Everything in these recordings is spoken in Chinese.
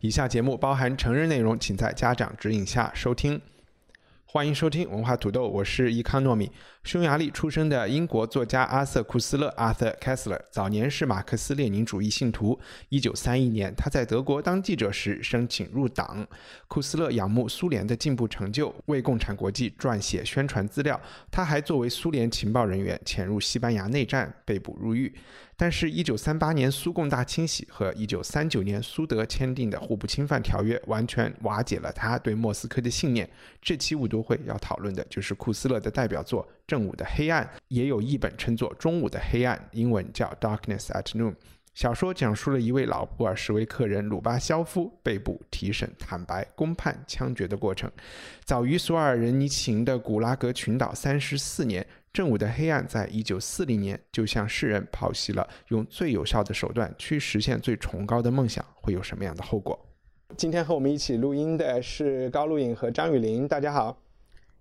以下节目包含成人内容，请在家长指引下收听。欢迎收听文化土豆，我是伊康糯米。匈牙利出生的英国作家阿瑟·库斯勒 （Arthur Kessler） 早年是马克思列宁主义信徒。一九三一年，他在德国当记者时申请入党。库斯勒仰慕苏联的进步成就，为共产国际撰写宣传资料。他还作为苏联情报人员潜入西班牙内战，被捕入狱。但是，一九三八年苏共大清洗和一九三九年苏德签订的互不侵犯条约，完全瓦解了他对莫斯科的信念。这期五读会要讨论的就是库斯勒的代表作《正午的黑暗》，也有译本称作《中午的黑暗》，英文叫《Darkness at Noon》。小说讲述了一位老布尔什维克人鲁巴肖夫被捕、提审、坦白、公判、枪决的过程。早于索尔仁尼琴的古拉格群岛三十四年，正午的黑暗在一九四零年就向世人剖析了用最有效的手段去实现最崇高的梦想会有什么样的后果。今天和我们一起录音的是高露颖和张雨林，大家好。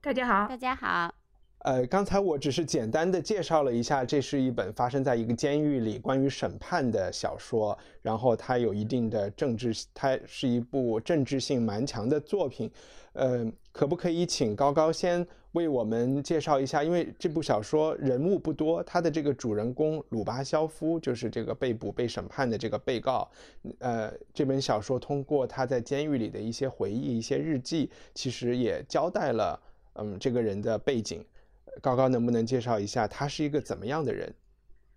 大家好，大家好。呃，刚才我只是简单的介绍了一下，这是一本发生在一个监狱里关于审判的小说，然后它有一定的政治，它是一部政治性蛮强的作品。呃，可不可以请高高先为我们介绍一下？因为这部小说人物不多，他的这个主人公鲁巴肖夫就是这个被捕被审判的这个被告。呃，这本小说通过他在监狱里的一些回忆、一些日记，其实也交代了嗯这个人的背景。高高能不能介绍一下他是一个怎么样的人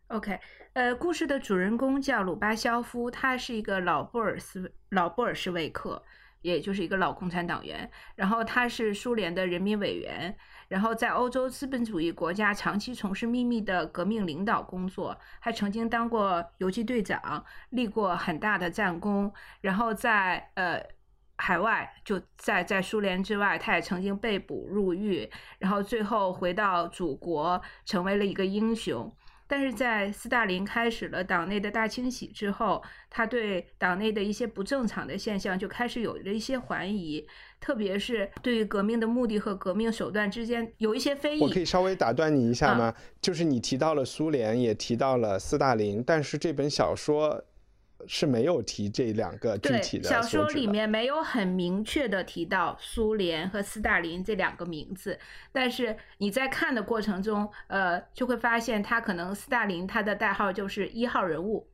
？OK，呃，故事的主人公叫鲁巴肖夫，他是一个老布尔斯老布尔什维克，也就是一个老共产党员。然后他是苏联的人民委员，然后在欧洲资本主义国家长期从事秘密的革命领导工作，还曾经当过游击队长，立过很大的战功。然后在呃。海外就在在苏联之外，他也曾经被捕入狱，然后最后回到祖国，成为了一个英雄。但是在斯大林开始了党内的大清洗之后，他对党内的一些不正常的现象就开始有了一些怀疑，特别是对于革命的目的和革命手段之间有一些非议。我可以稍微打断你一下吗？就是你提到了苏联，也提到了斯大林，但是这本小说。是没有提这两个具体的。小说里面没有很明确的提到苏联和斯大林这两个名字，但是你在看的过程中，呃，就会发现他可能斯大林他的代号就是一号人物，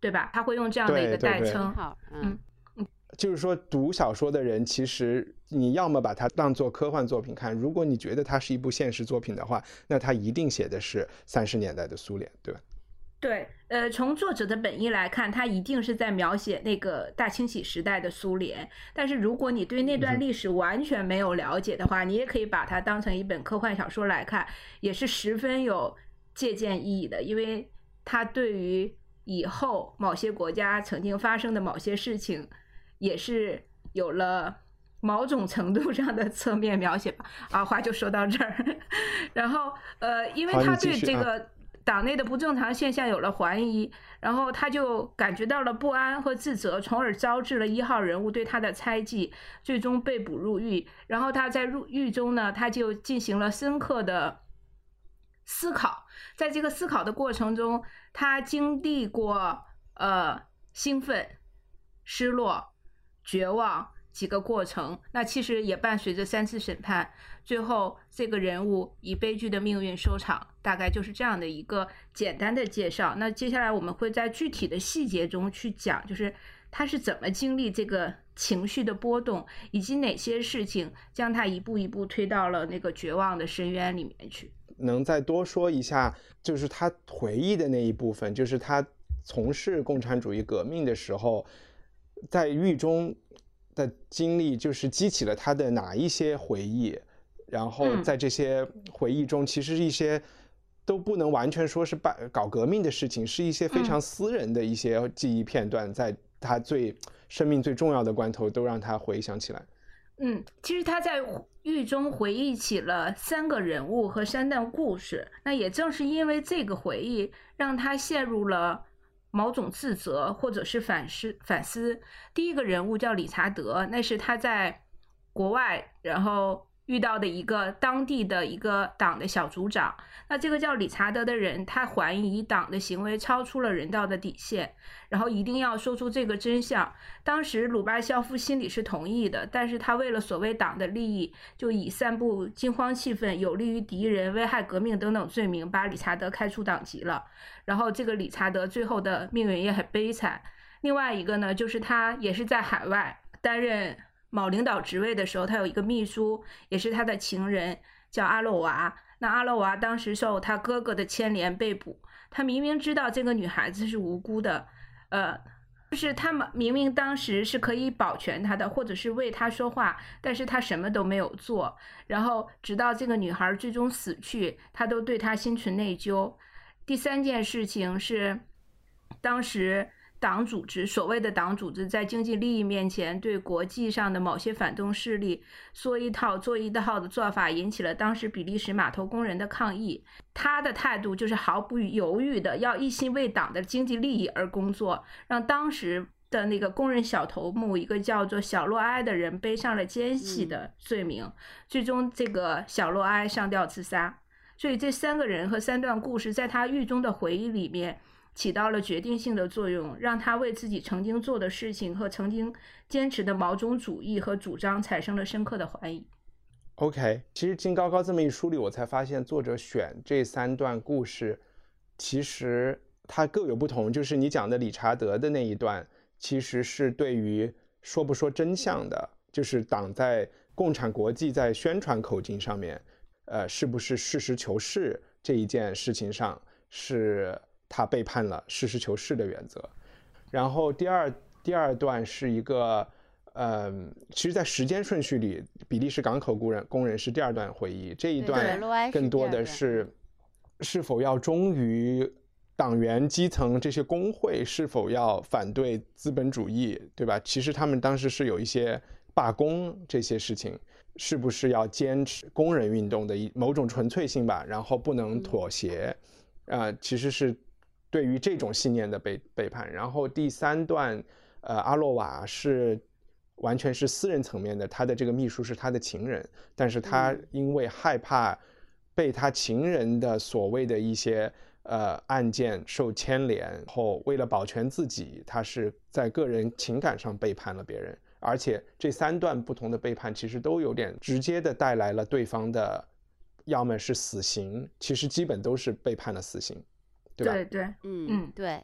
对吧？他会用这样的一个代称。嗯嗯，就是说读小说的人，其实你要么把它当做科幻作品看，如果你觉得它是一部现实作品的话，那它一定写的是三十年代的苏联，对吧？对，呃，从作者的本意来看，他一定是在描写那个大清洗时代的苏联。但是，如果你对那段历史完全没有了解的话，你也可以把它当成一本科幻小说来看，也是十分有借鉴意义的。因为它对于以后某些国家曾经发生的某些事情，也是有了某种程度上的侧面描写吧。啊，话就说到这儿。然后，呃，因为他对这个。党内的不正常现象有了怀疑，然后他就感觉到了不安和自责，从而招致了一号人物对他的猜忌，最终被捕入狱。然后他在入狱中呢，他就进行了深刻的思考，在这个思考的过程中，他经历过呃兴奋、失落、绝望。几个过程，那其实也伴随着三次审判，最后这个人物以悲剧的命运收场，大概就是这样的一个简单的介绍。那接下来我们会在具体的细节中去讲，就是他是怎么经历这个情绪的波动，以及哪些事情将他一步一步推到了那个绝望的深渊里面去。能再多说一下，就是他回忆的那一部分，就是他从事共产主义革命的时候，在狱中。的经历就是激起了他的哪一些回忆，然后在这些回忆中，其实一些都不能完全说是办搞革命的事情，是一些非常私人的一些记忆片段，在他最生命最重要的关头都让他回想起来。嗯，其实他在狱中回忆起了三个人物和三段故事。那也正是因为这个回忆，让他陷入了某种自责或者是反思。反思第一个人物叫理查德，那是他在国外，然后。遇到的一个当地的一个党的小组长，那这个叫理查德的人，他怀疑党的行为超出了人道的底线，然后一定要说出这个真相。当时鲁巴肖夫心里是同意的，但是他为了所谓党的利益，就以散布惊慌气氛、有利于敌人、危害革命等等罪名，把理查德开除党籍了。然后这个理查德最后的命运也很悲惨。另外一个呢，就是他也是在海外担任。某领导职位的时候，他有一个秘书，也是他的情人，叫阿洛娃。那阿洛娃当时受他哥哥的牵连被捕，他明明知道这个女孩子是无辜的，呃，就是他们明明当时是可以保全她的，或者是为她说话，但是他什么都没有做。然后直到这个女孩最终死去，他都对她心存内疚。第三件事情是，当时。党组织所谓的党组织，在经济利益面前，对国际上的某些反动势力说一套做一套的做法，引起了当时比利时码头工人的抗议。他的态度就是毫不犹豫的要一心为党的经济利益而工作，让当时的那个工人小头目，一个叫做小洛埃的人背上了奸细的罪名。最终，这个小洛埃上吊自杀。所以，这三个人和三段故事，在他狱中的回忆里面。起到了决定性的作用，让他为自己曾经做的事情和曾经坚持的某种主义和主张产生了深刻的怀疑。OK，其实金高高这么一梳理，我才发现作者选这三段故事，其实它各有不同。就是你讲的理查德的那一段，其实是对于说不说真相的，就是党在共产国际在宣传口径上面，呃，是不是实事求是这一件事情上是。他背叛了实事求是的原则，然后第二第二段是一个，嗯，其实，在时间顺序里，比利时港口工人工人是第二段回忆，这一段更多的是是否要忠于党员基层这些工会，是否要反对资本主义，对吧？其实他们当时是有一些罢工这些事情，是不是要坚持工人运动的一某种纯粹性吧？然后不能妥协，啊，其实是。对于这种信念的背背叛，然后第三段，呃，阿洛瓦是完全是私人层面的，他的这个秘书是他的情人，但是他因为害怕被他情人的所谓的一些呃案件受牵连，后为了保全自己，他是在个人情感上背叛了别人，而且这三段不同的背叛其实都有点直接的带来了对方的，要么是死刑，其实基本都是背叛了死刑。对对，嗯嗯。对，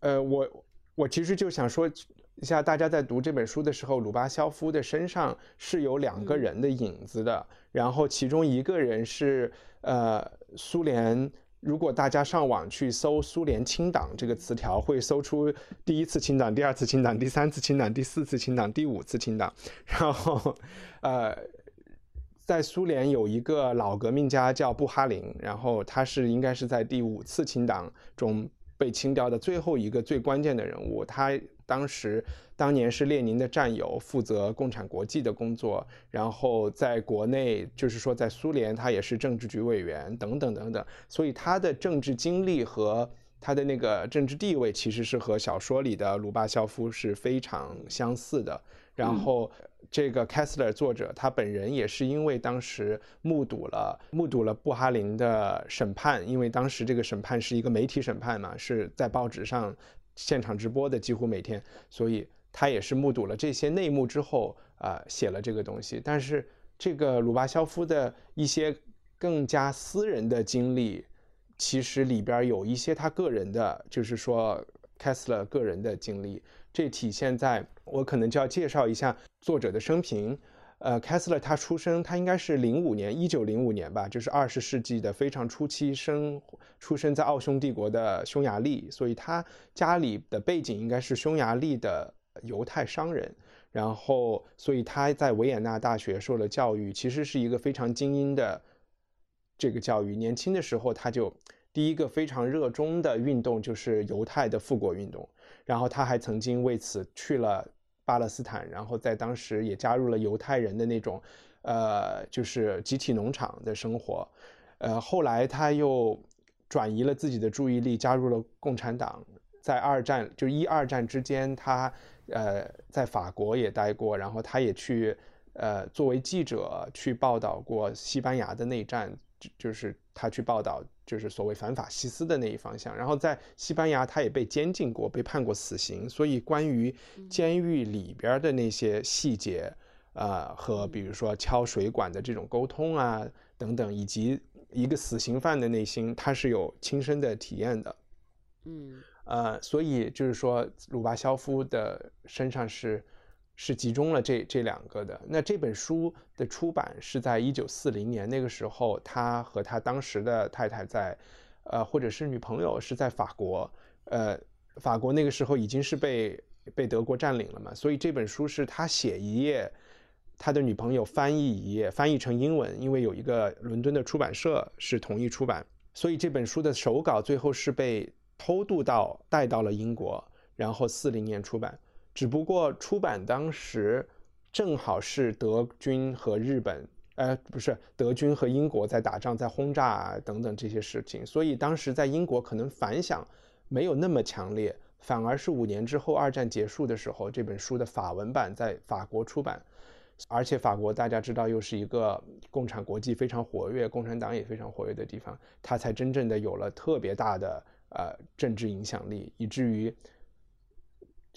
呃，我我其实就想说一下，大家在读这本书的时候，鲁巴肖夫的身上是有两个人的影子的，然后其中一个人是呃苏联，如果大家上网去搜“苏联清党”这个词条，会搜出第一次清党、第二次清党、第三次清党、第四次清党、第五次清党，然后呃。在苏联有一个老革命家叫布哈林，然后他是应该是在第五次清党中被清掉的最后一个最关键的人物。他当时当年是列宁的战友，负责共产国际的工作，然后在国内就是说在苏联他也是政治局委员等等等等，所以他的政治经历和他的那个政治地位其实是和小说里的鲁巴肖夫是非常相似的。然后。这个 Kessler 作者他本人也是因为当时目睹了目睹了布哈林的审判，因为当时这个审判是一个媒体审判嘛，是在报纸上现场直播的，几乎每天，所以他也是目睹了这些内幕之后啊写了这个东西。但是这个鲁巴肖夫的一些更加私人的经历，其实里边有一些他个人的，就是说 Kessler 个人的经历。这体现在我可能就要介绍一下作者的生平。呃，凯斯勒他出生，他应该是零五年，一九零五年吧，就是二十世纪的非常初期生，出生在奥匈帝国的匈牙利，所以他家里的背景应该是匈牙利的犹太商人。然后，所以他在维也纳大学受了教育，其实是一个非常精英的这个教育。年轻的时候，他就第一个非常热衷的运动就是犹太的复国运动，然后他还曾经为此去了巴勒斯坦，然后在当时也加入了犹太人的那种，呃，就是集体农场的生活。呃，后来他又转移了自己的注意力，加入了共产党。在二战就一二战之间，他呃在法国也待过，然后他也去呃作为记者去报道过西班牙的内战，就就是他去报道就是所谓反法西斯的那一方向。然后在西班牙，他也被监禁过，被判过死刑。所以关于监狱里边的那些细节，呃和比如说敲水管的这种沟通啊等等，以及一个死刑犯的内心，他是有亲身的体验的。嗯。呃，所以就是说，鲁巴肖夫的身上是是集中了这这两个的。那这本书的出版是在一九四零年，那个时候他和他当时的太太在，呃，或者是女朋友是在法国，呃，法国那个时候已经是被被德国占领了嘛，所以这本书是他写一页，他的女朋友翻译一页，翻译成英文，因为有一个伦敦的出版社是同意出版，所以这本书的手稿最后是被。偷渡到带到了英国，然后四零年出版。只不过出版当时正好是德军和日本，呃，不是德军和英国在打仗，在轰炸啊等等这些事情，所以当时在英国可能反响没有那么强烈，反而是五年之后二战结束的时候，这本书的法文版在法国出版，而且法国大家知道又是一个共产国际非常活跃，共产党也非常活跃的地方，它才真正的有了特别大的。呃，政治影响力，以至于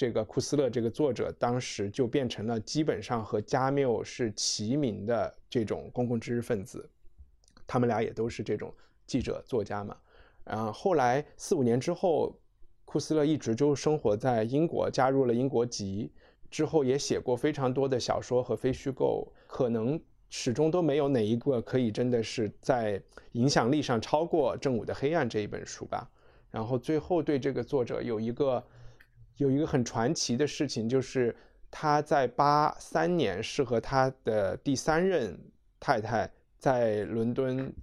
这个库斯勒这个作者当时就变成了基本上和加缪是齐名的这种公共知识分子。他们俩也都是这种记者作家嘛。然后后来四五年之后，库斯勒一直就生活在英国，加入了英国籍，之后也写过非常多的小说和非虚构，可能始终都没有哪一个可以真的是在影响力上超过《正午的黑暗》这一本书吧。然后最后对这个作者有一个有一个很传奇的事情，就是他在八三年是和他的第三任太太在伦敦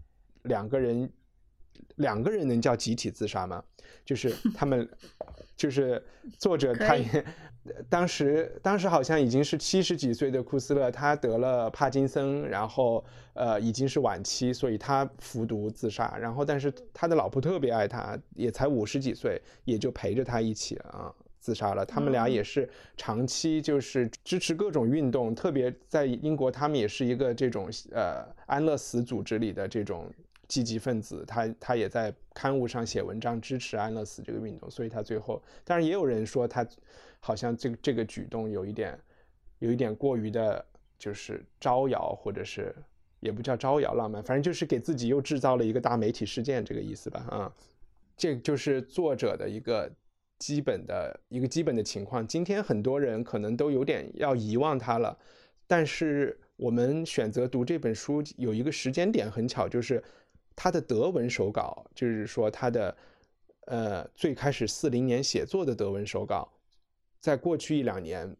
两个人两个人能叫集体自杀吗？就是他们 就是作者他也。当时，当时好像已经是七十几岁的库斯勒，他得了帕金森，然后呃已经是晚期，所以他服毒自杀。然后，但是他的老婆特别爱他，也才五十几岁，也就陪着他一起啊自杀了。他们俩也是长期就是支持各种运动，特别在英国，他们也是一个这种呃安乐死组织里的这种积极分子。他他也在刊物上写文章支持安乐死这个运动，所以他最后，当然也有人说他。好像这个这个举动有一点，有一点过于的，就是招摇，或者是也不叫招摇浪漫，反正就是给自己又制造了一个大媒体事件，这个意思吧？啊，这就是作者的一个基本的一个基本的情况。今天很多人可能都有点要遗忘它了，但是我们选择读这本书有一个时间点很巧，就是他的德文手稿，就是说他的呃最开始四零年写作的德文手稿。在过去一两年，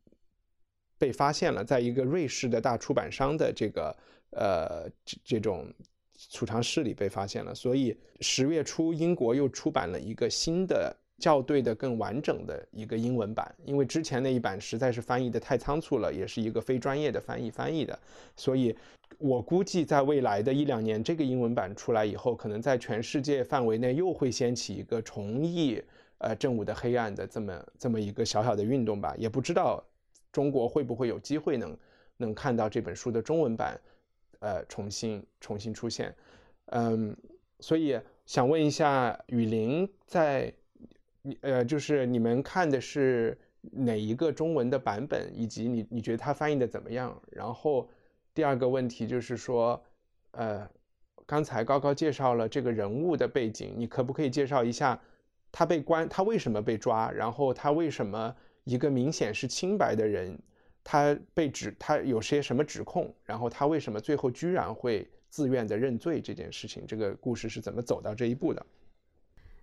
被发现了，在一个瑞士的大出版商的这个呃这这种储藏室里被发现了，所以十月初英国又出版了一个新的校对的更完整的一个英文版，因为之前那一版实在是翻译的太仓促了，也是一个非专业的翻译翻译的，所以我估计在未来的一两年，这个英文版出来以后，可能在全世界范围内又会掀起一个重译。呃，正午的黑暗的这么这么一个小小的运动吧，也不知道中国会不会有机会能能看到这本书的中文版，呃，重新重新出现。嗯，所以想问一下雨林，在你呃，就是你们看的是哪一个中文的版本，以及你你觉得他翻译的怎么样？然后第二个问题就是说，呃，刚才高高介绍了这个人物的背景，你可不可以介绍一下？他被关，他为什么被抓？然后他为什么一个明显是清白的人，他被指他有些什么指控？然后他为什么最后居然会自愿的认罪？这件事情，这个故事是怎么走到这一步的？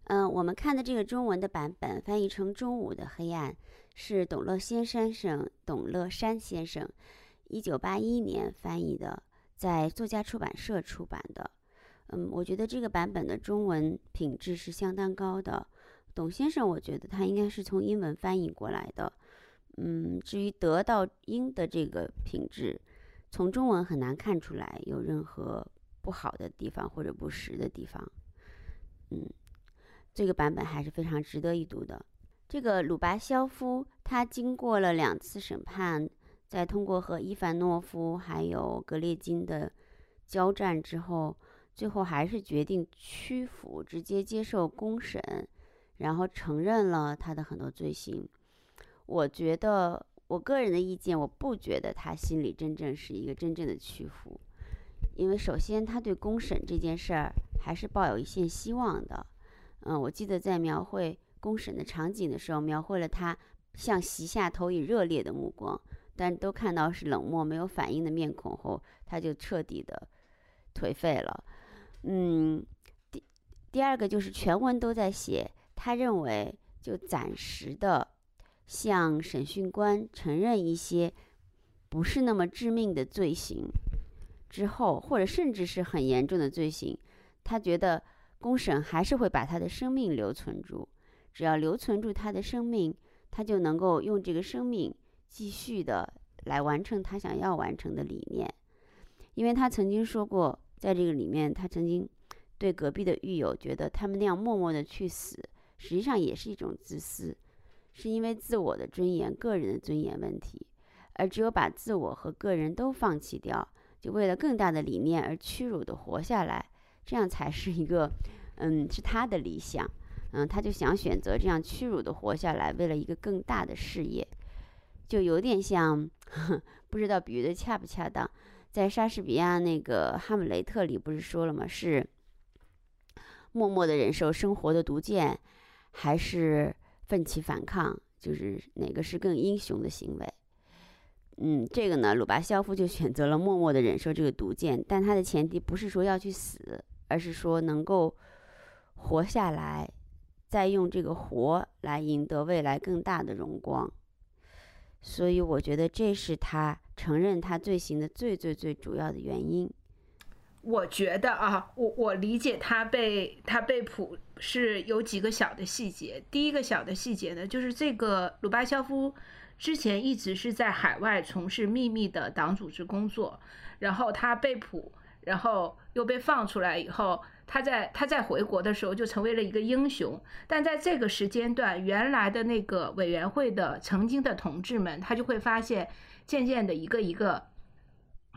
嗯，我们看的这个中文的版本翻译成《中午的黑暗》，是董乐先先生董乐山先生一九八一年翻译的，在作家出版社出版的。嗯，我觉得这个版本的中文品质是相当高的。董先生，我觉得他应该是从英文翻译过来的。嗯，至于德到英的这个品质，从中文很难看出来有任何不好的地方或者不实的地方。嗯，这个版本还是非常值得一读的。这个鲁巴肖夫，他经过了两次审判，在通过和伊凡诺夫还有格列金的交战之后，最后还是决定屈服，直接接受公审，然后承认了他的很多罪行。我觉得，我个人的意见，我不觉得他心里真正是一个真正的屈服，因为首先他对公审这件事儿还是抱有一线希望的。嗯，我记得在描绘公审的场景的时候，描绘了他向席下投以热烈的目光，但都看到是冷漠没有反应的面孔后，他就彻底的颓废了。嗯，第第二个就是全文都在写，他认为就暂时的。向审讯官承认一些不是那么致命的罪行之后，或者甚至是很严重的罪行，他觉得公审还是会把他的生命留存住。只要留存住他的生命，他就能够用这个生命继续的来完成他想要完成的理念。因为他曾经说过，在这个里面，他曾经对隔壁的狱友觉得他们那样默默的去死，实际上也是一种自私。是因为自我的尊严、个人的尊严问题，而只有把自我和个人都放弃掉，就为了更大的理念而屈辱的活下来，这样才是一个，嗯，是他的理想，嗯，他就想选择这样屈辱的活下来，为了一个更大的事业，就有点像，不知道比喻的恰不恰当，在莎士比亚那个《哈姆雷特》里不是说了吗？是默默的忍受生活的毒箭，还是？奋起反抗，就是哪个是更英雄的行为？嗯，这个呢，鲁巴肖夫就选择了默默的忍受这个毒箭，但他的前提不是说要去死，而是说能够活下来，再用这个活来赢得未来更大的荣光。所以，我觉得这是他承认他罪行的最最最主要的原因。我觉得啊，我我理解他被他被捕是有几个小的细节。第一个小的细节呢，就是这个鲁巴肖夫之前一直是在海外从事秘密的党组织工作，然后他被捕，然后又被放出来以后，他在他在回国的时候就成为了一个英雄。但在这个时间段，原来的那个委员会的曾经的同志们，他就会发现，渐渐的一个一个。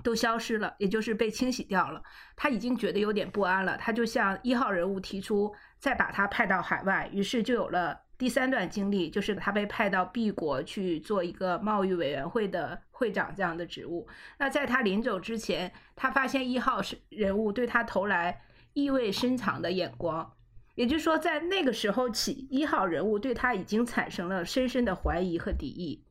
都消失了，也就是被清洗掉了。他已经觉得有点不安了，他就向一号人物提出再把他派到海外。于是就有了第三段经历，就是他被派到 B 国去做一个贸易委员会的会长这样的职务。那在他临走之前，他发现一号是人物对他投来意味深长的眼光，也就是说，在那个时候起，一号人物对他已经产生了深深的怀疑和敌意。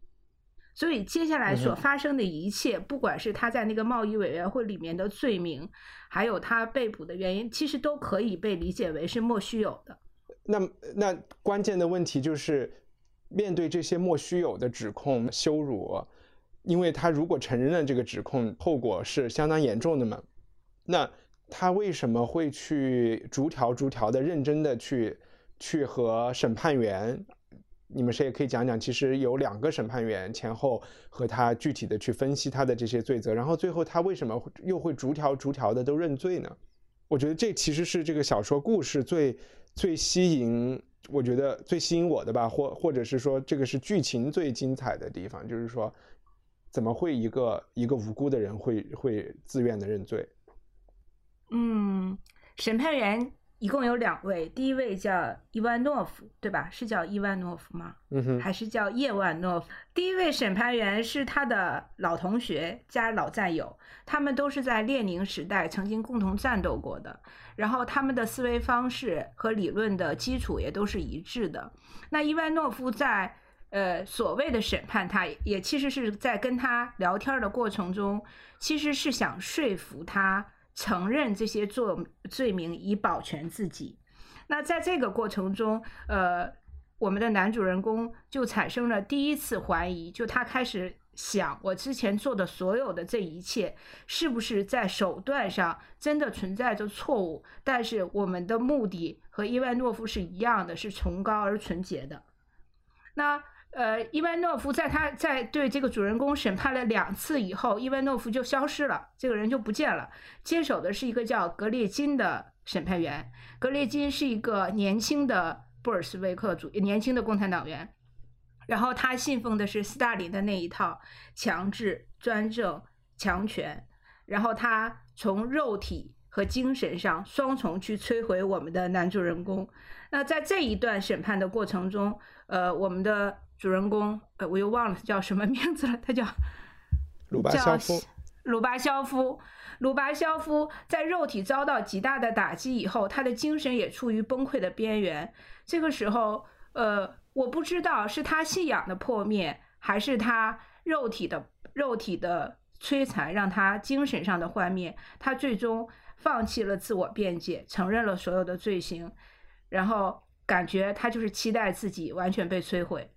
所以接下来所发生的一切，不管是他在那个贸易委员会里面的罪名，还有他被捕的原因，其实都可以被理解为是莫须有的。那那关键的问题就是，面对这些莫须有的指控、羞辱，因为他如果承认了这个指控，后果是相当严重的嘛？那他为什么会去逐条逐条的认真的去去和审判员？你们谁也可以讲讲，其实有两个审判员前后和他具体的去分析他的这些罪责，然后最后他为什么又会逐条逐条的都认罪呢？我觉得这其实是这个小说故事最最吸引，我觉得最吸引我的吧，或或者是说这个是剧情最精彩的地方，就是说怎么会一个一个无辜的人会会自愿的认罪？嗯，审判员。一共有两位，第一位叫伊万诺夫，对吧？是叫伊万诺夫吗？嗯哼，还是叫叶万诺夫？第一位审判员是他的老同学加老战友，他们都是在列宁时代曾经共同战斗过的，然后他们的思维方式和理论的基础也都是一致的。那伊万诺夫在呃所谓的审判，他也其实是在跟他聊天的过程中，其实是想说服他。承认这些罪罪名以保全自己，那在这个过程中，呃，我们的男主人公就产生了第一次怀疑，就他开始想，我之前做的所有的这一切，是不是在手段上真的存在着错误？但是我们的目的和伊万诺夫是一样的，是崇高而纯洁的。那呃，伊万诺夫在他在对这个主人公审判了两次以后，伊万诺夫就消失了，这个人就不见了。接手的是一个叫格列金的审判员，格列金是一个年轻的布尔什维克主年轻的共产党员。然后他信奉的是斯大林的那一套强制、专政、强权，然后他从肉体和精神上双重去摧毁我们的男主人公。那在这一段审判的过程中，呃，我们的主人公，呃，我又忘了叫什么名字了，他叫 鲁巴肖夫。鲁巴肖夫，鲁巴肖夫在肉体遭到极大的打击以后，他的精神也处于崩溃的边缘。这个时候，呃。我不知道是他信仰的破灭，还是他肉体的肉体的摧残，让他精神上的幻灭。他最终放弃了自我辩解，承认了所有的罪行，然后感觉他就是期待自己完全被摧毁。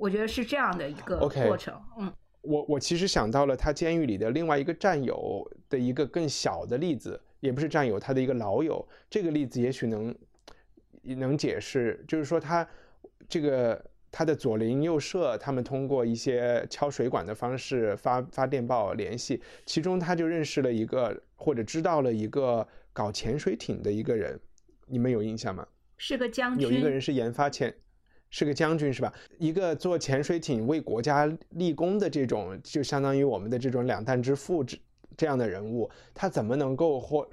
我觉得是这样的一个过程。嗯，我我其实想到了他监狱里的另外一个战友的一个更小的例子，也不是战友，他的一个老友。这个例子也许能能解释，就是说他。这个他的左邻右舍，他们通过一些敲水管的方式发发电报联系，其中他就认识了一个或者知道了一个搞潜水艇的一个人，你们有印象吗？是个将军。有一个人是研发潜，是个将军是吧？一个做潜水艇为国家立功的这种，就相当于我们的这种两弹之父这这样的人物，他怎么能够或？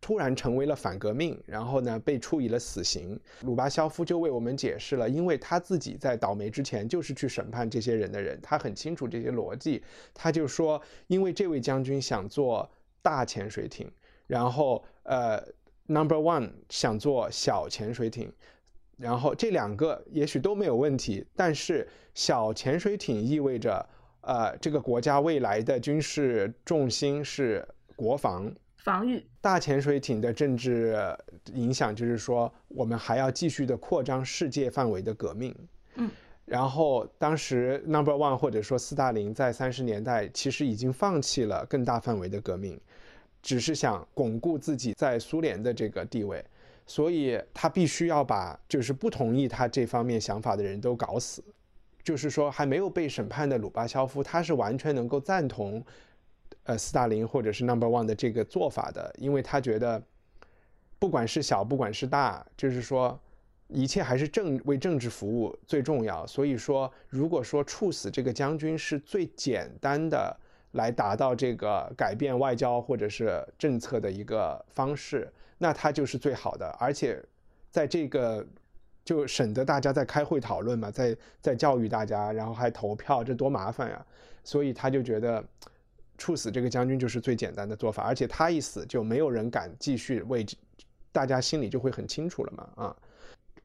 突然成为了反革命，然后呢被处以了死刑。鲁巴肖夫就为我们解释了，因为他自己在倒霉之前就是去审判这些人的人，他很清楚这些逻辑。他就说，因为这位将军想做大潜水艇，然后呃，Number One 想做小潜水艇，然后这两个也许都没有问题，但是小潜水艇意味着呃这个国家未来的军事重心是国防。防御大潜水艇的政治影响，就是说我们还要继续的扩张世界范围的革命。嗯，然后当时 Number One 或者说斯大林在三十年代其实已经放弃了更大范围的革命，只是想巩固自己在苏联的这个地位，所以他必须要把就是不同意他这方面想法的人都搞死。就是说还没有被审判的鲁巴肖夫，他是完全能够赞同。呃，斯大林或者是 Number One 的这个做法的，因为他觉得，不管是小，不管是大，就是说，一切还是政为政治服务最重要。所以说，如果说处死这个将军是最简单的来达到这个改变外交或者是政策的一个方式，那他就是最好的。而且，在这个就省得大家在开会讨论嘛，在在教育大家，然后还投票，这多麻烦呀。所以他就觉得。处死这个将军就是最简单的做法，而且他一死就没有人敢继续为，大家心里就会很清楚了嘛啊！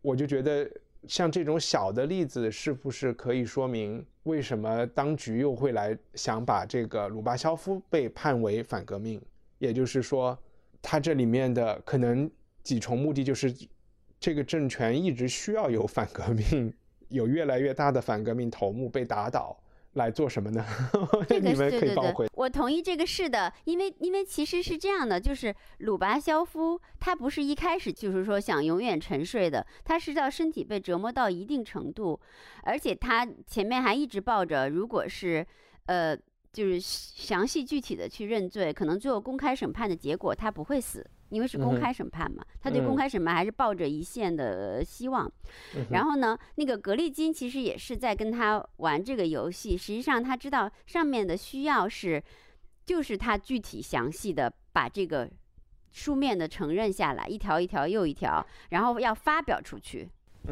我就觉得像这种小的例子，是不是可以说明为什么当局又会来想把这个鲁巴肖夫被判为反革命？也就是说，他这里面的可能几重目的就是，这个政权一直需要有反革命，有越来越大的反革命头目被打倒。来做什么呢？这个对对对，我同意这个是的，因为因为其实是这样的，就是鲁巴肖夫他不是一开始就是说想永远沉睡的，他是到身体被折磨到一定程度，而且他前面还一直抱着，如果是呃就是详细具体的去认罪，可能最后公开审判的结果他不会死。因为是公开审判嘛，他对公开审判还是抱着一线的希望。然后呢，那个格利金其实也是在跟他玩这个游戏。实际上他知道上面的需要是，就是他具体详细的把这个书面的承认下来，一条一条又一条，然后要发表出去。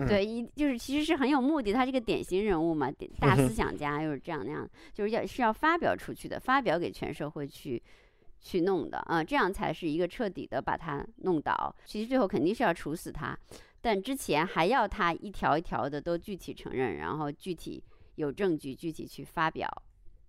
对，一就是其实是很有目的。他这个典型人物嘛，大思 想家又是这样那样，就是要是要发表出去的，发表给全社会去。去弄的啊，这样才是一个彻底的把他弄倒。其实最后肯定是要处死他，但之前还要他一条一条的都具体承认，然后具体有证据具体去发表。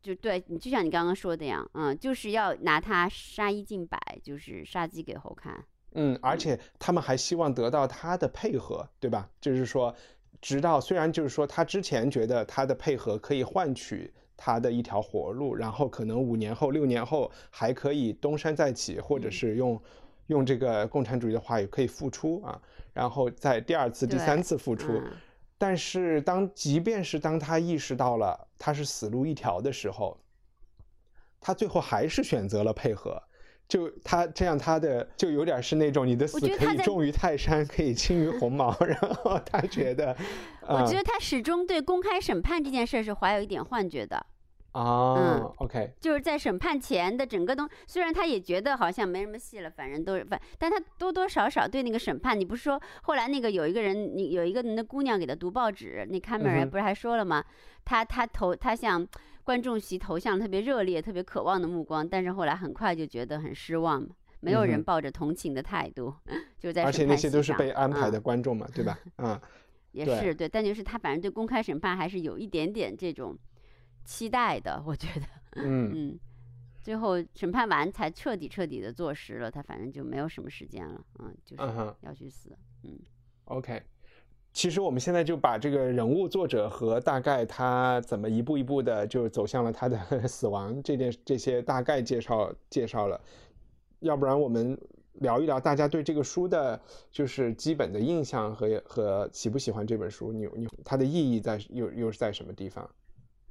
就对你就像你刚刚说的样，嗯，就是要拿他杀一儆百，就是杀鸡给猴看。嗯，而且他们还希望得到他的配合，对吧？就是说，直到虽然就是说他之前觉得他的配合可以换取。他的一条活路，然后可能五年后、六年后还可以东山再起，或者是用用这个共产主义的话语可以复出啊，然后在第二次、第三次复出。但是当即便是当他意识到了他是死路一条的时候，他最后还是选择了配合。就他这样，他的就有点是那种你的死可以重于泰山，可以轻于鸿毛。然后他觉得，我觉得他始终对公开审判这件事是怀有一点幻觉的。啊，嗯，OK，就是在审判前的整个东，虽然他也觉得好像没什么戏了，反正都是反，但他多多少少对那个审判，你不是说后来那个有一个人，你有一个人的姑娘给他读报纸，那卡梅尔不是还说了吗？他他投他向。观众席投向特别热烈、特别渴望的目光，但是后来很快就觉得很失望，没有人抱着同情的态度，就在而且那些都是被安排的观众嘛，对吧？嗯，也是对，但就是他反正对公开审判还是有一点点这种期待的，我觉得，嗯 嗯，最后审判完才彻底彻底的坐实了，他反正就没有什么时间了，嗯，就是要去死，嗯，OK。其实我们现在就把这个人物作者和大概他怎么一步一步的就走向了他的 死亡这件这些大概介绍介绍了，要不然我们聊一聊大家对这个书的就是基本的印象和和喜不喜欢这本书，你你它的意义在又又是在什么地方？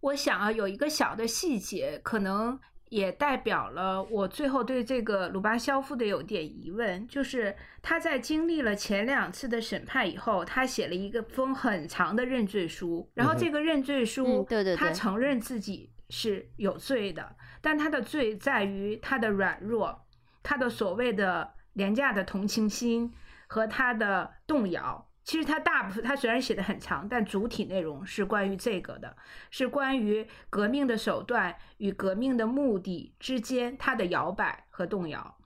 我想啊，有一个小的细节可能。也代表了我最后对这个鲁巴肖夫的有点疑问，就是他在经历了前两次的审判以后，他写了一个封很长的认罪书，然后这个认罪书，对对，他承认自己是有罪的，但他的罪在于他的软弱，他的所谓的廉价的同情心和他的动摇。其实他大部分，他虽然写的很长，但主体内容是关于这个的，是关于革命的手段与革命的目的之间他的摇摆和动摇。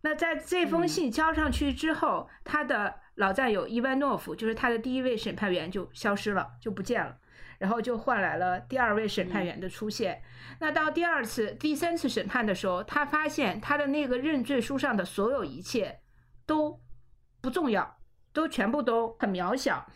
那在这封信交上去之后，他的老战友伊万诺夫，就是他的第一位审判员就消失了，就不见了，然后就换来了第二位审判员的出现。那到第二次、第三次审判的时候，他发现他的那个认罪书上的所有一切都不重要。都全部都很渺小，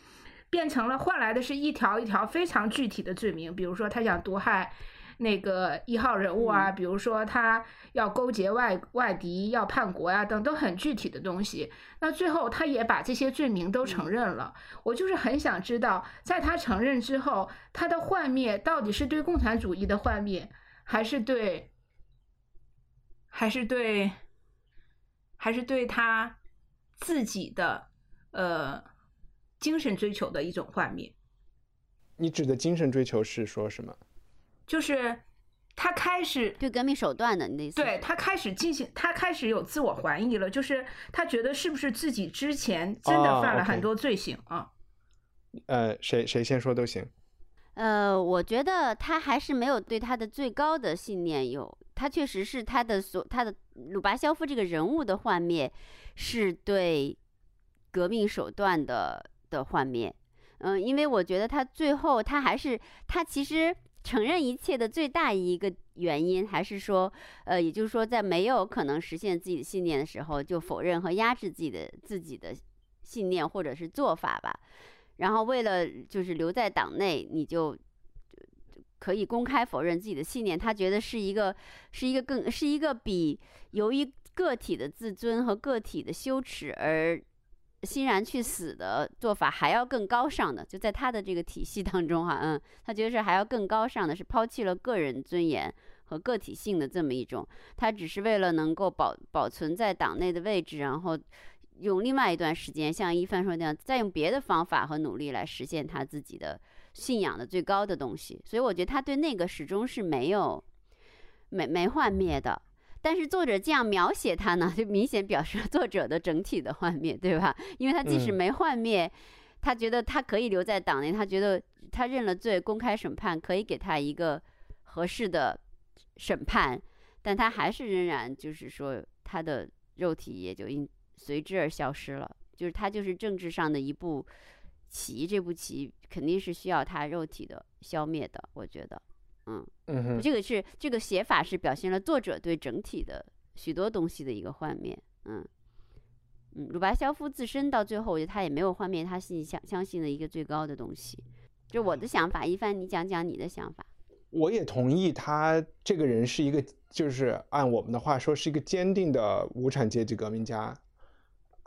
变成了换来的是一条一条非常具体的罪名，比如说他想毒害那个一号人物啊，比如说他要勾结外外敌要叛国呀，等都很具体的东西。那最后他也把这些罪名都承认了。我就是很想知道，在他承认之后，他的幻灭到底是对共产主义的幻灭，还是对，还是对，还是对他自己的？呃，精神追求的一种幻灭。你指的精神追求是说什么？就是他开始对革命手段的你那对他开始进行，他开始有自我怀疑了。就是他觉得是不是自己之前真的犯了很多罪行啊？呃，谁谁先说都行。呃，我觉得他还是没有对他的最高的信念有，他确实是他的所他的鲁巴肖夫这个人物的幻灭是对。革命手段的的幻灭，嗯，因为我觉得他最后他还是他其实承认一切的最大一个原因，还是说，呃，也就是说，在没有可能实现自己的信念的时候，就否认和压制自己的自己的信念或者是做法吧。然后为了就是留在党内，你就可以公开否认自己的信念。他觉得是一个是一个更是一个比由于个体的自尊和个体的羞耻而。欣然去死的做法还要更高尚的，就在他的这个体系当中哈，嗯，他觉得是还要更高尚的，是抛弃了个人尊严和个体性的这么一种，他只是为了能够保保存在党内的位置，然后用另外一段时间，像一帆说那样，再用别的方法和努力来实现他自己的信仰的最高的东西。所以我觉得他对那个始终是没有没没幻灭的。但是作者这样描写他呢，就明显表示作者的整体的幻灭，对吧？因为他即使没幻灭，他觉得他可以留在党内，他觉得他认了罪，公开审判可以给他一个合适的审判，但他还是仍然就是说他的肉体也就因随之而消失了，就是他就是政治上的一步棋，这步棋肯定是需要他肉体的消灭的，我觉得。嗯嗯，这个是这个写法是表现了作者对整体的许多东西的一个幻灭。嗯嗯，鲁巴肖夫自身到最后，我觉得他也没有幻灭他信相相信的一个最高的东西。就我的想法，一帆，你讲讲你的想法。我也同意，他这个人是一个，就是按我们的话说，是一个坚定的无产阶级革命家。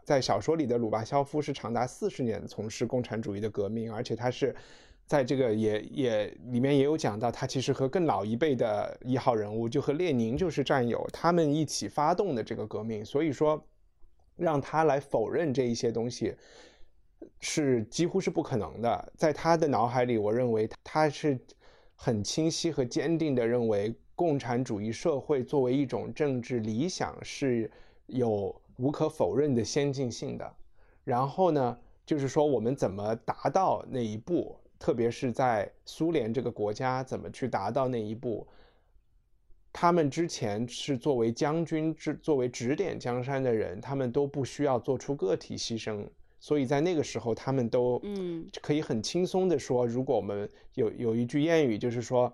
在小说里的鲁巴肖夫是长达四十年从事共产主义的革命，而且他是在这个也也里面也有讲到，他其实和更老一辈的一号人物，就和列宁就是战友，他们一起发动的这个革命。所以说，让他来否认这一些东西，是几乎是不可能的。在他的脑海里，我认为他是很清晰和坚定的认为，共产主义社会作为一种政治理想是有。无可否认的先进性的，然后呢，就是说我们怎么达到那一步，特别是在苏联这个国家怎么去达到那一步？他们之前是作为将军，之作为指点江山的人，他们都不需要做出个体牺牲，所以在那个时候，他们都嗯可以很轻松的说，如果我们有有一句谚语，就是说，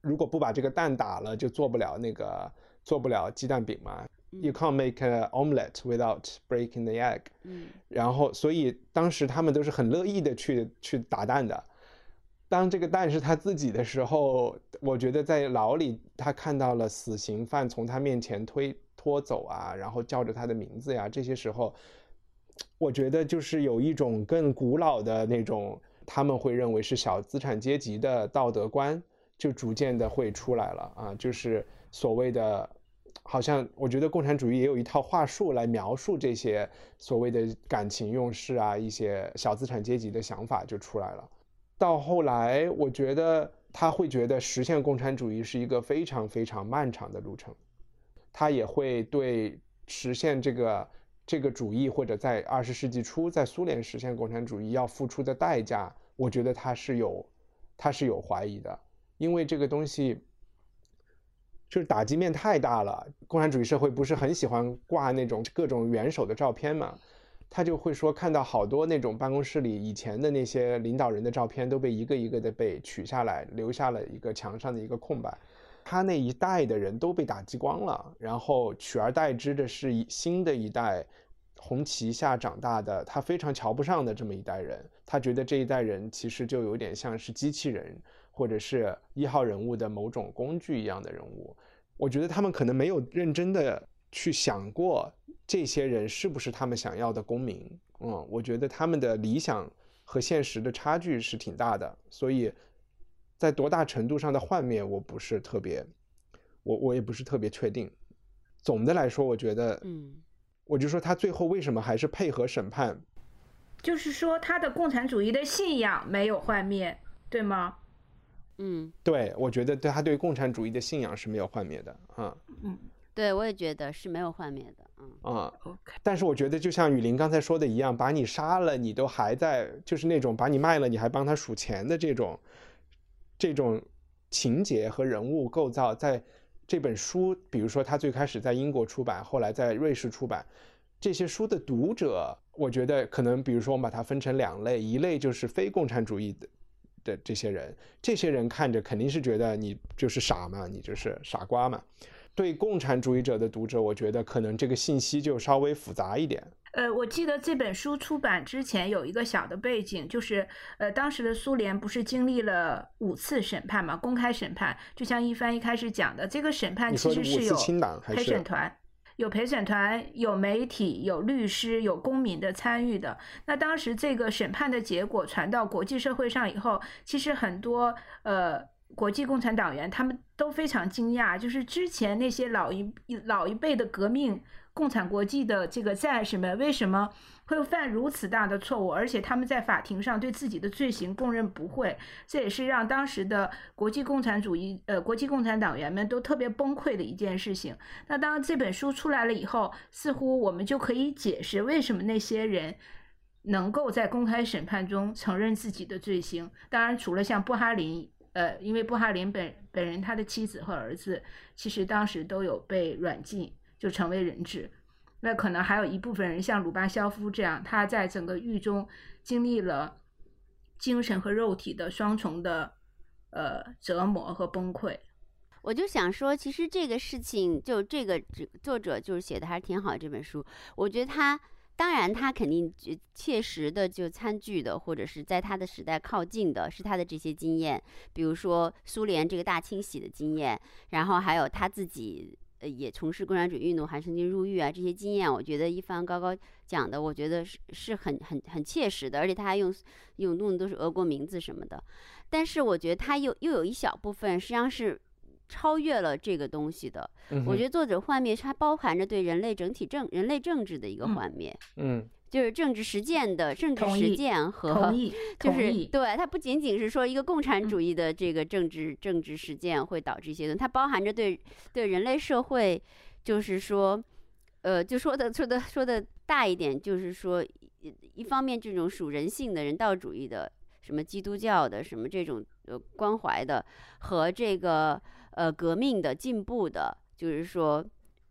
如果不把这个蛋打了，就做不了那个做不了鸡蛋饼嘛。You can't make an omelette without breaking the egg。嗯，然后，所以当时他们都是很乐意的去去打蛋的。当这个蛋是他自己的时候，我觉得在牢里他看到了死刑犯从他面前推拖走啊，然后叫着他的名字呀，这些时候，我觉得就是有一种更古老的那种他们会认为是小资产阶级的道德观，就逐渐的会出来了啊，就是所谓的。好像我觉得共产主义也有一套话术来描述这些所谓的感情用事啊，一些小资产阶级的想法就出来了。到后来，我觉得他会觉得实现共产主义是一个非常非常漫长的路程，他也会对实现这个这个主义或者在二十世纪初在苏联实现共产主义要付出的代价，我觉得他是有他是有怀疑的，因为这个东西。就是打击面太大了，共产主义社会不是很喜欢挂那种各种元首的照片嘛？他就会说看到好多那种办公室里以前的那些领导人的照片都被一个一个的被取下来，留下了一个墙上的一个空白。他那一代的人都被打击光了，然后取而代之的是新的一代红旗下长大的，他非常瞧不上的这么一代人。他觉得这一代人其实就有点像是机器人。或者是一号人物的某种工具一样的人物，我觉得他们可能没有认真的去想过这些人是不是他们想要的公民。嗯，我觉得他们的理想和现实的差距是挺大的，所以在多大程度上的幻灭，我不是特别，我我也不是特别确定。总的来说，我觉得，嗯，我就说他最后为什么还是配合审判，就是说他的共产主义的信仰没有幻灭，对吗？嗯，对，我觉得对他对共产主义的信仰是没有幻灭的啊。嗯，对我也觉得是没有幻灭的。嗯啊，OK。但是我觉得就像雨林刚才说的一样，把你杀了，你都还在，就是那种把你卖了，你还帮他数钱的这种这种情节和人物构造，在这本书，比如说他最开始在英国出版，后来在瑞士出版，这些书的读者，我觉得可能，比如说我们把它分成两类，一类就是非共产主义的。的这些人，这些人看着肯定是觉得你就是傻嘛，你就是傻瓜嘛。对共产主义者的读者，我觉得可能这个信息就稍微复杂一点。呃，我记得这本书出版之前有一个小的背景，就是呃，当时的苏联不是经历了五次审判嘛，公开审判，就像一帆一开始讲的，这个审判其实是有陪审团。有陪审团，有媒体，有律师，有公民的参与的。那当时这个审判的结果传到国际社会上以后，其实很多呃国际共产党员他们都非常惊讶，就是之前那些老一老一辈的革命共产国际的这个战士们为什么？会犯如此大的错误，而且他们在法庭上对自己的罪行供认不讳，这也是让当时的国际共产主义呃国际共产党员们都特别崩溃的一件事情。那当这本书出来了以后，似乎我们就可以解释为什么那些人能够在公开审判中承认自己的罪行。当然，除了像布哈林，呃，因为布哈林本本人他的妻子和儿子其实当时都有被软禁，就成为人质。那可能还有一部分人像鲁巴肖夫这样，他在整个狱中经历了精神和肉体的双重的呃折磨和崩溃。我就想说，其实这个事情就这个作者就是写的还是挺好。这本书，我觉得他当然他肯定切实的就参据的，或者是在他的时代靠近的，是他的这些经验，比如说苏联这个大清洗的经验，然后还有他自己呃也从事共产主义运动，还曾经入狱啊，这些经验，我觉得一帆高高讲的，我觉得是是很很很切实的，而且他还用用用的都是俄国名字什么的，但是我觉得他又又有一小部分实际上是。超越了这个东西的，我觉得作者幻灭它包含着对人类整体政人类政治的一个幻灭，嗯，就是政治实践的政治实践和就是对它不仅仅是说一个共产主义的这个政治政治实践会导致一些东西，它包含着对对人类社会，就是说，呃，就说的说的说的大一点，就是说一方面这种属人性的人道主义的，什么基督教的什么这种呃关怀的和这个。呃，革命的进步的，就是说，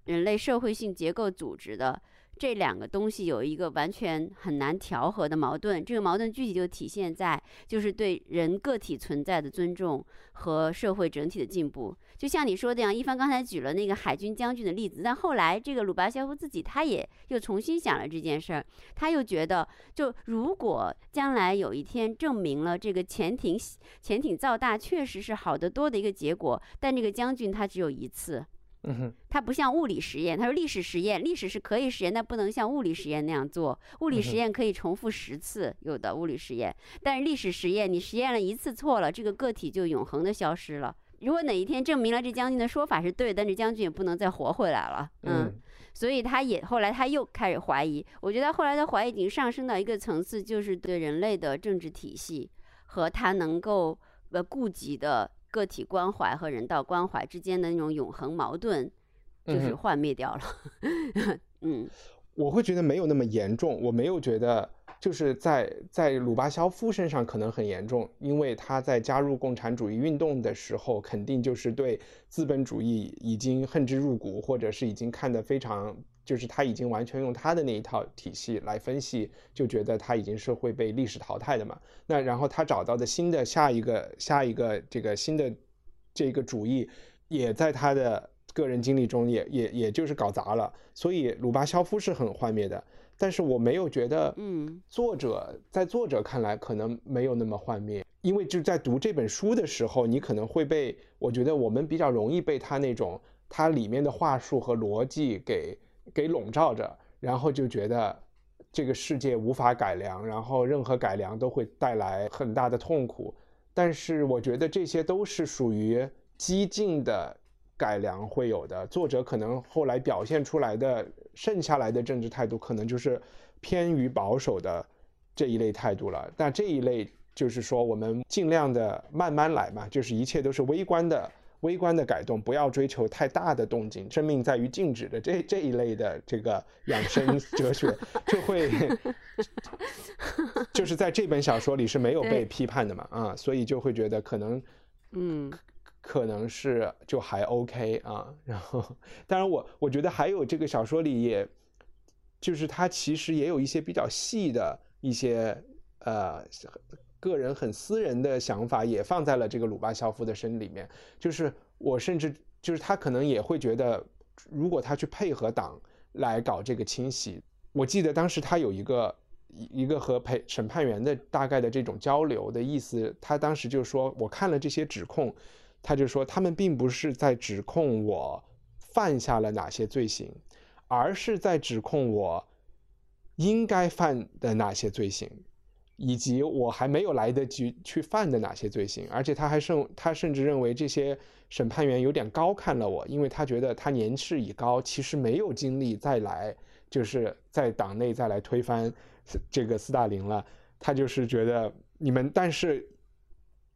人类社会性结构组织的。这两个东西有一个完全很难调和的矛盾，这个矛盾具体就体现在就是对人个体存在的尊重和社会整体的进步。就像你说的样，一帆刚才举了那个海军将军的例子，但后来这个鲁巴肖夫自己他也又重新想了这件事儿，他又觉得，就如果将来有一天证明了这个潜艇潜艇造大确实是好得多的一个结果，但这个将军他只有一次。它不像物理实验，它说历史实验，历史是可以实验，但不能像物理实验那样做。物理实验可以重复十次，有的物理实验，但是历史实验，你实验了一次错了，这个个体就永恒的消失了。如果哪一天证明了这将军的说法是对，但这将军也不能再活回来了。嗯，所以他也后来他又开始怀疑。我觉得后来的怀疑已经上升到一个层次，就是对人类的政治体系和他能够呃顾及的。个体关怀和人道关怀之间的那种永恒矛盾，就是幻灭掉了。嗯，我会觉得没有那么严重，我没有觉得就是在在鲁巴肖夫身上可能很严重，因为他在加入共产主义运动的时候，肯定就是对资本主义已经恨之入骨，或者是已经看得非常。就是他已经完全用他的那一套体系来分析，就觉得他已经是会被历史淘汰的嘛。那然后他找到的新的下一个下一个这个新的这个主义，也在他的个人经历中也也也就是搞砸了。所以鲁巴肖夫是很幻灭的，但是我没有觉得，嗯，作者在作者看来可能没有那么幻灭，因为就在读这本书的时候，你可能会被我觉得我们比较容易被他那种他里面的话术和逻辑给。给笼罩着，然后就觉得这个世界无法改良，然后任何改良都会带来很大的痛苦。但是我觉得这些都是属于激进的改良会有的。作者可能后来表现出来的剩下来的政治态度，可能就是偏于保守的这一类态度了。但这一类就是说，我们尽量的慢慢来嘛，就是一切都是微观的。微观的改动，不要追求太大的动静。生命在于静止的这这一类的这个养生 哲学，就会就是在这本小说里是没有被批判的嘛啊，所以就会觉得可能嗯，可能是就还 OK 啊。然后，当然我我觉得还有这个小说里，也就是它其实也有一些比较细的一些呃。个人很私人的想法也放在了这个鲁巴肖夫的身里面，就是我甚至就是他可能也会觉得，如果他去配合党来搞这个清洗，我记得当时他有一个一个和陪审判员的大概的这种交流的意思，他当时就说，我看了这些指控，他就说他们并不是在指控我犯下了哪些罪行，而是在指控我应该犯的哪些罪行。以及我还没有来得及去犯的哪些罪行，而且他还甚他甚至认为这些审判员有点高看了我，因为他觉得他年事已高，其实没有精力再来就是在党内再来推翻这个斯大林了。他就是觉得你们，但是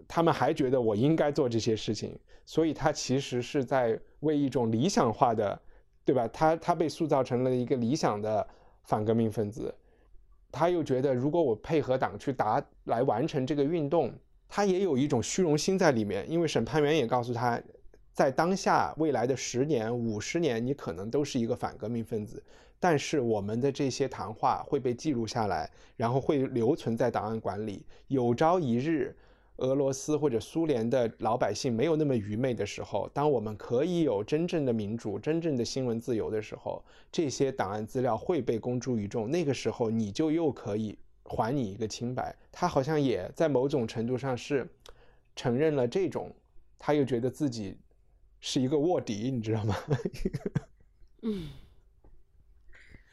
他们还觉得我应该做这些事情，所以他其实是在为一种理想化的，对吧？他他被塑造成了一个理想的反革命分子。他又觉得，如果我配合党去打来完成这个运动，他也有一种虚荣心在里面。因为审判员也告诉他，在当下未来的十年、五十年，你可能都是一个反革命分子。但是我们的这些谈话会被记录下来，然后会留存在档案馆里。有朝一日，俄罗斯或者苏联的老百姓没有那么愚昧的时候，当我们可以有真正的民主、真正的新闻自由的时候，这些档案资料会被公诸于众。那个时候，你就又可以还你一个清白。他好像也在某种程度上是承认了这种，他又觉得自己是一个卧底，你知道吗？嗯。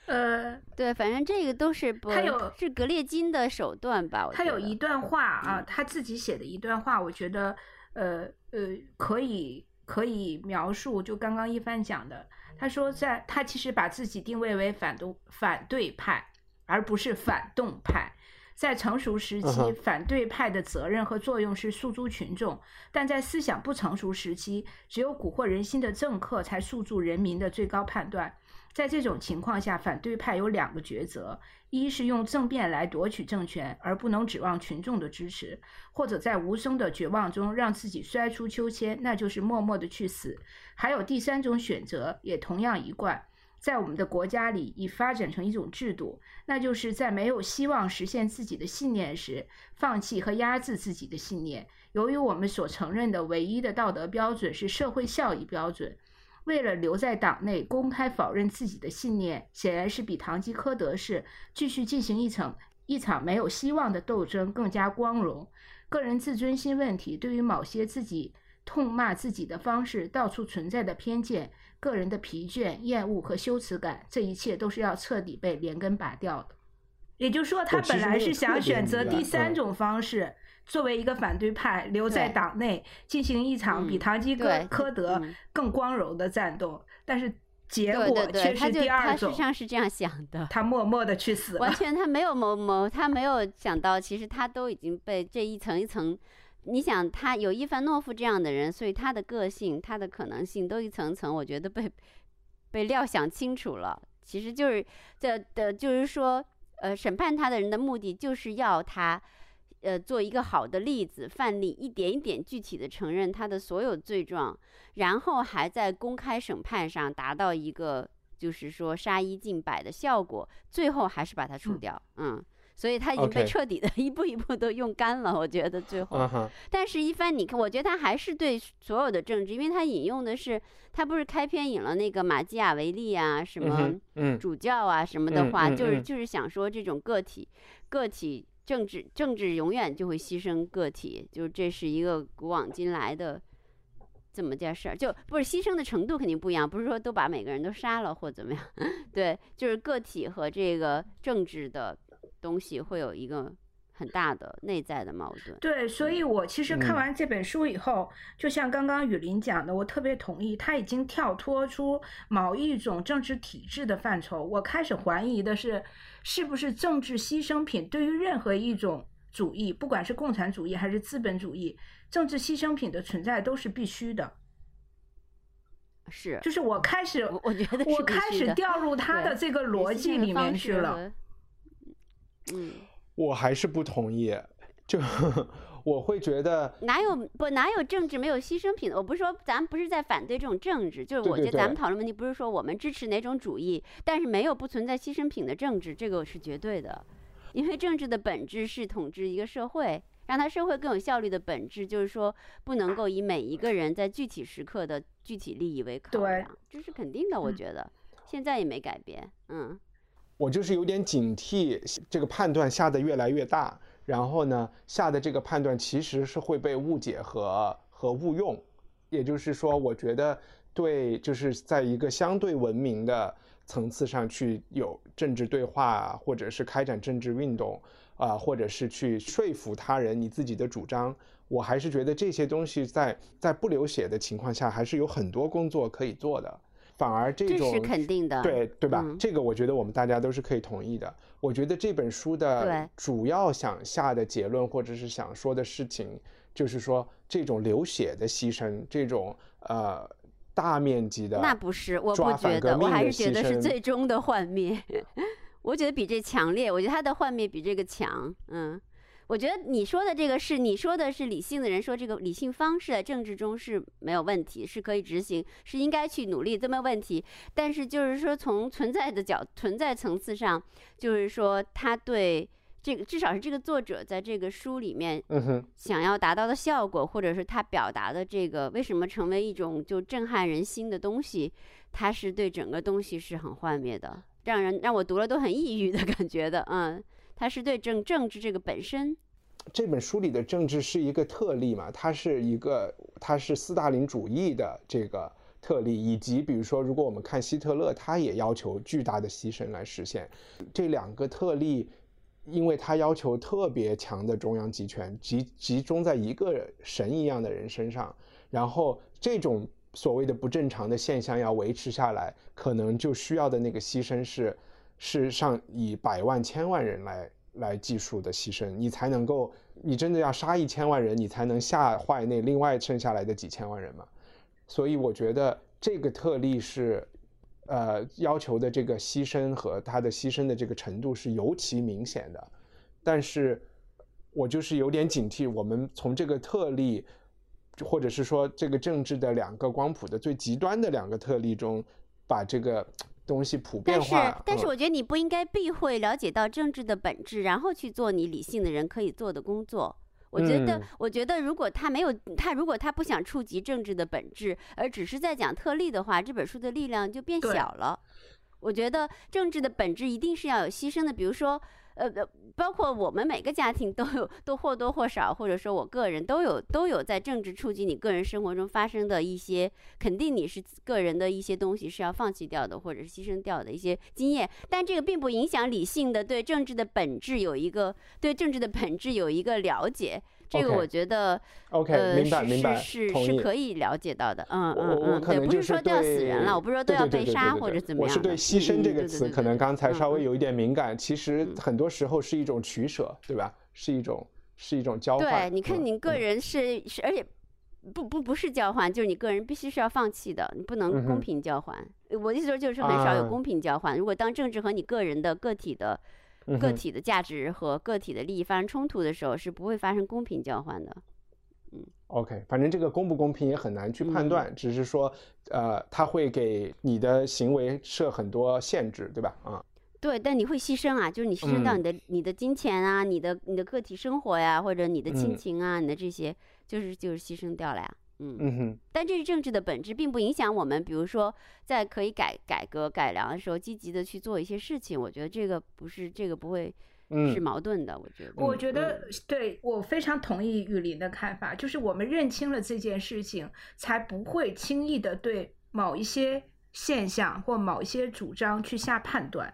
呃，对，反正这个都是不，他有是格列金的手段吧？他有一段话啊，他自己写的一段话，我觉得，呃呃，可以可以描述，就刚刚一帆讲的，他说，在他其实把自己定位为反动反对派，而不是反动派。在成熟时期，反对派的责任和作用是诉诸群众；但在思想不成熟时期，只有蛊惑人心的政客才诉诸人民的最高判断。在这种情况下，反对派有两个抉择：一是用政变来夺取政权，而不能指望群众的支持；或者在无声的绝望中让自己摔出秋千，那就是默默的去死。还有第三种选择，也同样一贯，在我们的国家里已发展成一种制度，那就是在没有希望实现自己的信念时，放弃和压制自己的信念。由于我们所承认的唯一的道德标准是社会效益标准。为了留在党内公开否认自己的信念，显然是比堂吉诃德式继续进行一场一场没有希望的斗争更加光荣。个人自尊心问题，对于某些自己痛骂自己的方式到处存在的偏见，个人的疲倦、厌恶和羞耻感，这一切都是要彻底被连根拔掉的。也就是说，他本来是想选择第三种方式。作为一个反对派，留在党内进行一场比堂吉诃科德更光荣的战斗，但是结果却是第二种。他实际上是这样想的，他默默的去死了。完全他没有谋谋，他没有想到，其实他都已经被这一层一层。你想，他有伊凡诺夫这样的人，所以他的个性、他的可能性都一层层，我觉得被被料想清楚了。其实就是这的，就是说，呃，审判他的人的目的就是要他。呃，做一个好的例子范例，一点一点具体的承认他的所有罪状，然后还在公开审判上达到一个就是说杀一儆百的效果，最后还是把他除掉。嗯，所以他已经被彻底的 一步一步都用干了。我觉得最后，但是一番你看，我觉得他还是对所有的政治，因为他引用的是他不是开篇引了那个马基雅维利啊，什么主教啊什么的话，就是就是想说这种个体个体。政治政治永远就会牺牲个体，就这是一个古往今来的这么件事儿，就不是牺牲的程度肯定不一样，不是说都把每个人都杀了或怎么样，对，就是个体和这个政治的东西会有一个。很大的内在的矛盾。对，所以我其实看完这本书以后，就像刚刚雨林讲的，我特别同意，他已经跳脱出某一种政治体制的范畴。我开始怀疑的是，是不是政治牺牲品对于任何一种主义，不管是共产主义还是资本主义，政治牺牲品的存在都是必须的。是，就是我开始，我觉得我开始掉入他的这个逻辑里面去了。嗯。我还是不同意，就我会觉得哪有不哪有政治没有牺牲品的？我不是说咱们不是在反对这种政治，就是我觉得咱们讨论问题不是说我们支持哪种主义，但是没有不存在牺牲品的政治，这个是绝对的。因为政治的本质是统治一个社会，让它社会更有效率的本质就是说不能够以每一个人在具体时刻的具体利益为考量，这是肯定的。我觉得现在也没改变，嗯。我就是有点警惕，这个判断下的越来越大，然后呢，下的这个判断其实是会被误解和和误用，也就是说，我觉得对，就是在一个相对文明的层次上去有政治对话，或者是开展政治运动，啊，或者是去说服他人你自己的主张，我还是觉得这些东西在在不流血的情况下，还是有很多工作可以做的。反而这种是肯定的，对对吧？这个我觉得我们大家都是可以同意的。我觉得这本书的主要想下的结论，或者是想说的事情，就是说这种流血的牺牲，这种呃大面积的那不是，我不觉得，我还是觉得是最终的幻灭。我觉得比这强烈，我觉得他的幻灭比这个强，嗯。我觉得你说的这个是你说的是理性的人说这个理性方式在政治中是没有问题，是可以执行，是应该去努力，这没有问题。但是就是说从存在的角存在层次上，就是说他对这个至少是这个作者在这个书里面想要达到的效果，或者是他表达的这个为什么成为一种就震撼人心的东西，他是对整个东西是很幻灭的，让人让我读了都很抑郁的感觉的。嗯，它是对政政治这个本身，这本书里的政治是一个特例嘛，它是一个，它是斯大林主义的这个特例，以及比如说，如果我们看希特勒，他也要求巨大的牺牲来实现。这两个特例，因为他要求特别强的中央集权集集中在一个神一样的人身上，然后这种所谓的不正常的现象要维持下来，可能就需要的那个牺牲是是上以百万千万人来来计数的牺牲，你才能够，你真的要杀一千万人，你才能吓坏那另外剩下来的几千万人嘛。所以我觉得这个特例是，呃，要求的这个牺牲和他的牺牲的这个程度是尤其明显的。但是，我就是有点警惕，我们从这个特例，或者是说这个政治的两个光谱的最极端的两个特例中，把这个东西普遍但是但是我觉得你不应该避讳了解到政治的本质，然后去做你理性的人可以做的工作。我觉得，嗯我觉得如果他没有他，如果他不想触及政治的本质，而只是在讲特例的话，这本书的力量就变小了。我觉得政治的本质一定是要有牺牲的，比如说，呃，包括我们每个家庭都有，都或多或少，或者说我个人都有都有在政治触及你个人生活中发生的一些，肯定你是个人的一些东西是要放弃掉的，或者是牺牲掉的一些经验，但这个并不影响理性的对政治的本质有一个对政治的本质有一个了解。这个我觉得 OK，呃，明白是明白，是。是可以了解到的，嗯我嗯嗯，对，我可能就是说都要死人了，我不是说都要被杀或者怎么样我是。对牺牲这个词，可能刚才稍微有一点敏感。其实很多时候是一种取舍，对吧？是一种是一种交换对，你看嗯你个嗯人是是，而且不不不是交换，就是你个人必须是要放弃的，你不能公平交换。呃我的意思说就是很少有啊公平交换。如果当政治和你个人的个体的个体的价值和个体的利益发生冲突的时候，是不会发生公平交换的。嗯 OK，反正这个公不公平也很难去判断，只是说，呃，它会给你的行为设很多限制，对吧？啊，对，但你会牺牲啊，就是你牺牲到嗯你的、你的金钱啊，你的你的个体生活呀，或者你的亲嗯情啊，你的这些，就是就是牺牲掉了呀。嗯，嗯哼，但这是政治的本质，并不影响我们，比如说在可以改改革改良的时候，积极的去做一些事情。我觉得这个不是这个不会是嗯矛盾的。我觉得，我觉得对我非常同意雨林的看法，就是我们认清了这件事情，才不会轻易的对某一些现象或某一些主张去下判断。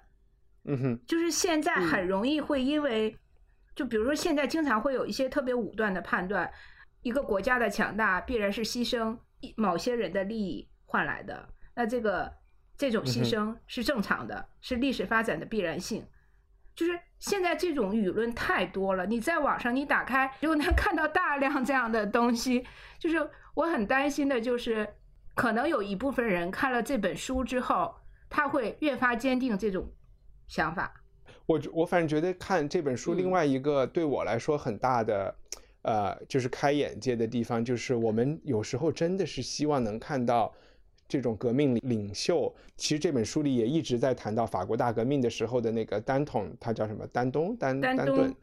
嗯哼，就是现在嗯很容易会因为，就比如说现在经常会有一些特别武断的判断，一个国家的强大必然是牺牲一某些人的利益换来的，那这个这种牺嗯牲是正常的，是历史发展的必然性。就是现在这种舆论太多了，你在网上你打开就能 看到大量这样的东西。就是我很担心的，就是可能有一部分人看了这本书之后，他会越发坚定这种想法。我我反正觉得看这本书，另嗯外一个对我来说很大的，呃，就是开眼界的地方，就是我们有时候真的是希望能看到这种革命领领袖。其实这本书里也一直在谈到法国大革命的时候的那个丹统，他叫什么？丹东、丹丹顿。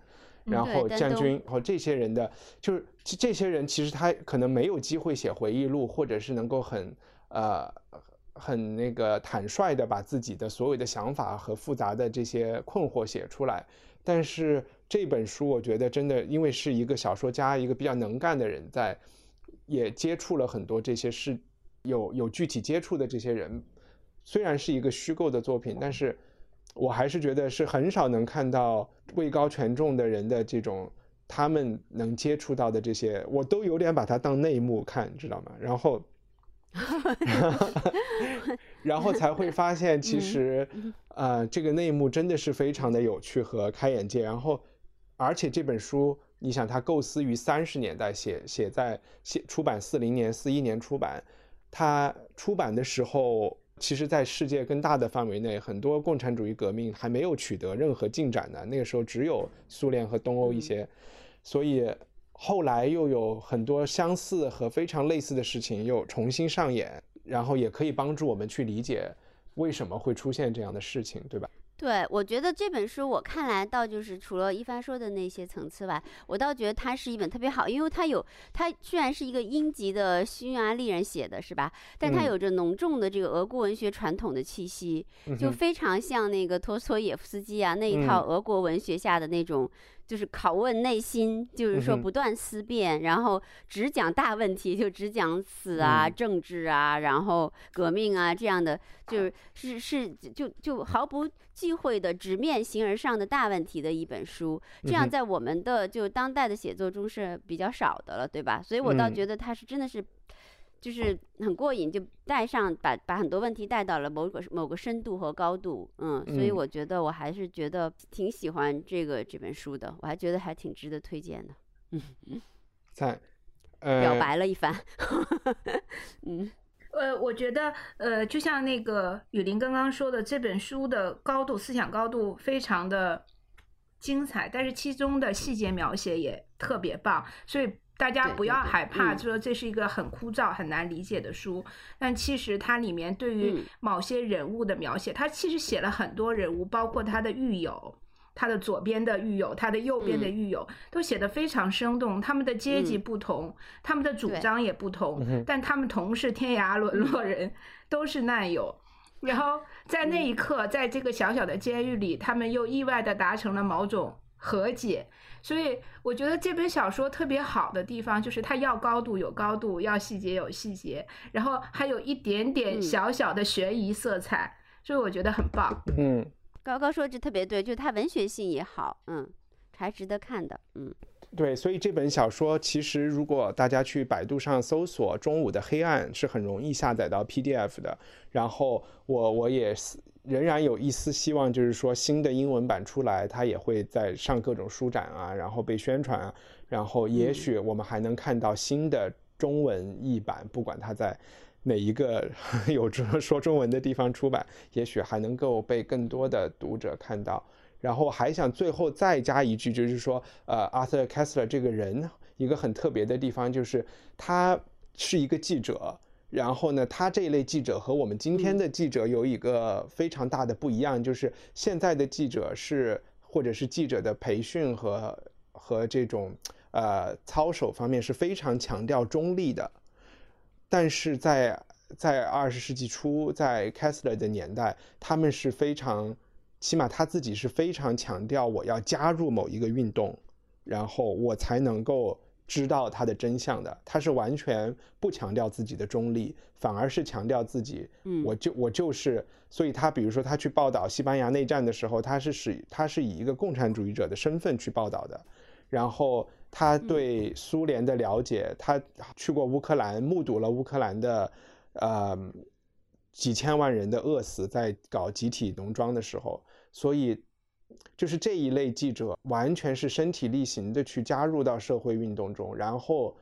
然后将军，然后这些人的，就是这这些人，其实他可能没有机会写回忆录，或者是能够很呃很那个坦率的把自己的所有的想法和复杂的这些困惑写出来。但是这本书，我觉得真的，因为是一个小说家，一个比较能干的人在，也接触了很多这些事，有有具体接触的这些人，虽然是一个虚构的作品，但是我还是觉得是很少能看到位高权重的人的这种他们能接触到的这些，我都有点把它当内幕看，知道吗？然后，然后才会发现，其实，呃，这个内幕真的是非常的有趣和开眼界。然后，而且这本书，你想，它构思于三十年代写，写在写出版四零年、四一年出版，它出版的时候。其实，在世界更大的范围内，很多共产主义革命还没有取得任何进展呢。那个时候只有苏联和东欧一些，所以后来又有很多相似和非常类似的事情又重新上演，然后也可以帮助我们去理解为什么会出现这样的事情，对吧？对，我觉得这本书我看来倒就是除了一帆说的那些层次外，我倒觉得它是一本特别好，因为它有它虽然是一个英籍的匈牙利人写的，是吧？但它有着浓重的这个俄国文学传统的气息，就非常像那个托斯托耶夫斯基啊那一套俄国文学下的那种。就是拷问内心，就是说不断思辨，然后只讲大问题，就只讲死啊、政治啊，然后革命啊这样的，就是是是就就毫不忌讳的直面形而上的大问题的一本书。这样在我们的就当代的写作中是比较少的了，对吧？所以我倒觉得他是真的是。就是很过瘾，就带上把把很多问题带到了某个某个深度和高度，嗯，所以我觉得我还是觉得挺喜欢这个这本书的，我还觉得还挺值得推荐的，嗯嗯，在表白了一番，嗯，呃，我觉得呃，就像那个雨林刚刚说的，这本书的高度思想高度非常的精彩，但是其中的细节描写也特别棒，所以。大家不要害怕，说这是一个很枯燥、很难理解的书。但其实它里面对于某些人物的描写，它其实写了很多人物，包括他的狱友，他的左边的狱友，他的右边的狱友，都写得非常生动。他们的阶级不同，他们的主张也不同，但他们同是天涯沦落人，都是难友。然后在那一刻，在这个小小的监狱里，他们又意外的达成了某种和解。所以我觉得这本小说特别好的地方，就是它要高度有高度，要细节有细节，然后还有一点点小小的悬疑色彩，所以我觉得很棒。嗯，高高说这特别对，就是它文学性也好，嗯，还值得看的，嗯。对，所以这本小说其实如果大家去百度上搜索《中午的黑暗》，是很容易下载到 PDF 的。然后我我也仍然有一丝希望，就是说新的英文版出来，它也会在上各种书展啊，然后被宣传啊，然后也许我们还能看到新的中文译版，不管它在哪一个有中说中文的地方出版，也许还能够被更多的读者看到。然后还想最后再加一句，就是说，呃，Arthur Kessler 这个人一个很特别的地方，就是他是一个记者。然后呢，他这一类记者和我们今天的记者有一个非常大的不一样，就是现在的记者是或者是记者的培训和和这种呃操守方面是非常强调中立的，但是在在二十世纪初，在 Kessler 的年代，他们是非常，起码他自己是非常强调我要加入某一个运动，然后我才能够。知道他的真相的，他是完全不强调自己的中立，反而是强调自己，嗯，我就我就是，所以他比如说他去报道西班牙内战的时候，他是使他是以一个共产主义者的身份去报道的，然后他对苏联的了解，他去过乌克兰，目睹了乌克兰的，呃，几千万人的饿死在搞集体农庄的时候，所以。就是这一类记者，完全是身体力行的去加入到社会运动中，然后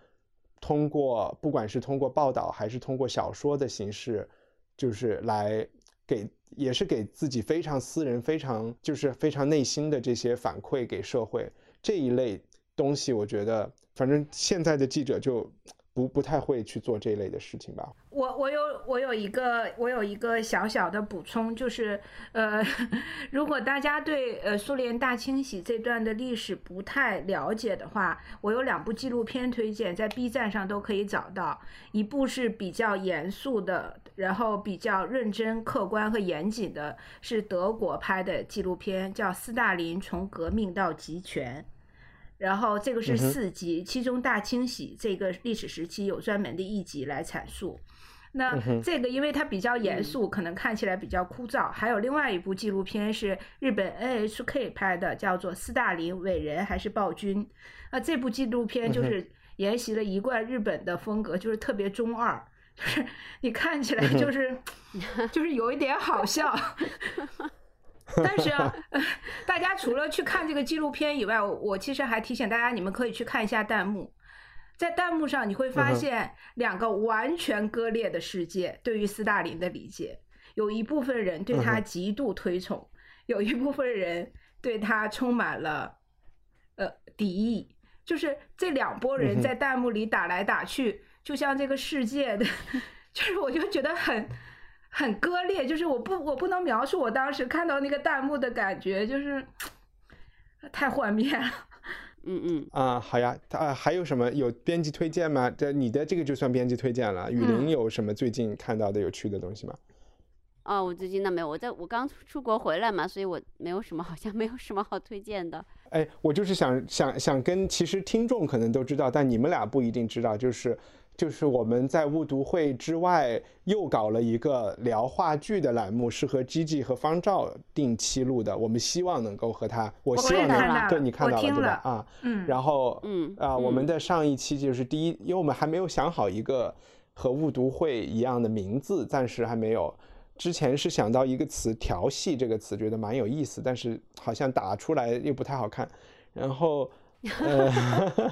通过不管是通过报道还是通过小说的形式，就是来给也是给自己非常私人、非常就是非常内心的这些反馈给社会这一类东西，我觉得反正现在的记者就。不不太会去做这一类的事情吧。我我有我有一个我有一个小小的补充，就是呃，如果大家对呃苏联大清洗这段的历史不太了解的话，我有两部纪录片推荐，在 B 站上都可以找到。一部是比较严肃的，然后比较认真、客观和严谨的，是德国拍的纪录片，叫《斯大林从革命到集权》。然后这个是四集，其中大清洗这个历史时期有专门的一集来阐述。那这个因为它比较严肃，可能看起来比较枯燥。还有另外一部纪录片是日本 NHK 拍的，叫做《斯大林伟人还是暴君》。那这部纪录片就是沿袭了一贯日本的风格，就是特别中二，就是你看起来就是 就是有一点好笑。但是啊，大家除了去看这个纪录片以外，我其实还提醒大家，你们可以去看一下弹幕。在弹幕上，你会发现两个完全割裂的世界对于斯大林的理解。有一部分人对他极度推崇，有一部分人对他充满了呃敌意。就是这两拨人在弹幕里打来打去，就像这个世界的，就是我就觉得很。很割裂，就是我不我不能描述我当时看到那个弹幕的感觉，就是太幻灭了。嗯嗯啊，好呀，啊，还有什么有编辑推荐吗？这你的这个就算编辑推荐了。雨林有什么最近看到的有趣的东西吗？哦，我最近那没有，我在我刚出国回来嘛，所以我没有什么，好像没有什么好推荐的。哎，我就是想想想跟，其实听众可能都知道，但你们俩不一定知道，就是。就是我们在误读会之外又搞了一个聊话剧的栏目，是和 Gigi 和方照定期录的。我们希望能够和他，我希望能对你看到了对吧？啊，嗯，然后嗯啊，我们的上一期就是第一，因为我们还没有想好一个和误读会一样的名字，暂时还没有。之前是想到一个词“调戏”这个词，觉得蛮有意思，但是好像打出来又不太好看。然后。呃，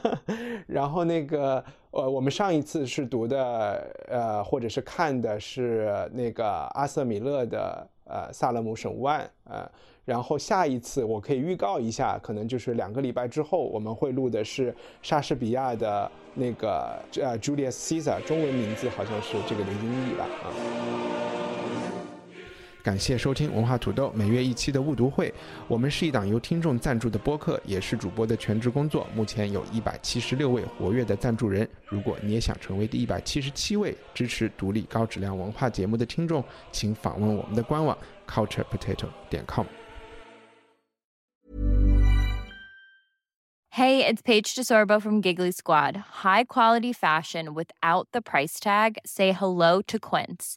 然后那个呃，我们上一次是读的呃，或者是看的是那个阿瑟米勒的呃《萨勒姆审问》呃，然后下一次我可以预告一下，可能就是两个礼拜之后我们会录的是莎士比亚的那个呃 Julius Caesar，中文名字好像是这个的音译吧啊。感谢收听文化土豆每月一期的误读会。我们是一档由听众赞助的播客，也是主播的全职工作。目前有一百七十六位活跃的赞助人。如果你也想成为第一百七十七位支持独立高质量文化节目的听众，请访问我们的官网 culturepotato 点 com。Hey, it's Paige DeSorbo from Giggly Squad. High quality fashion without the price tag. Say hello to Quince.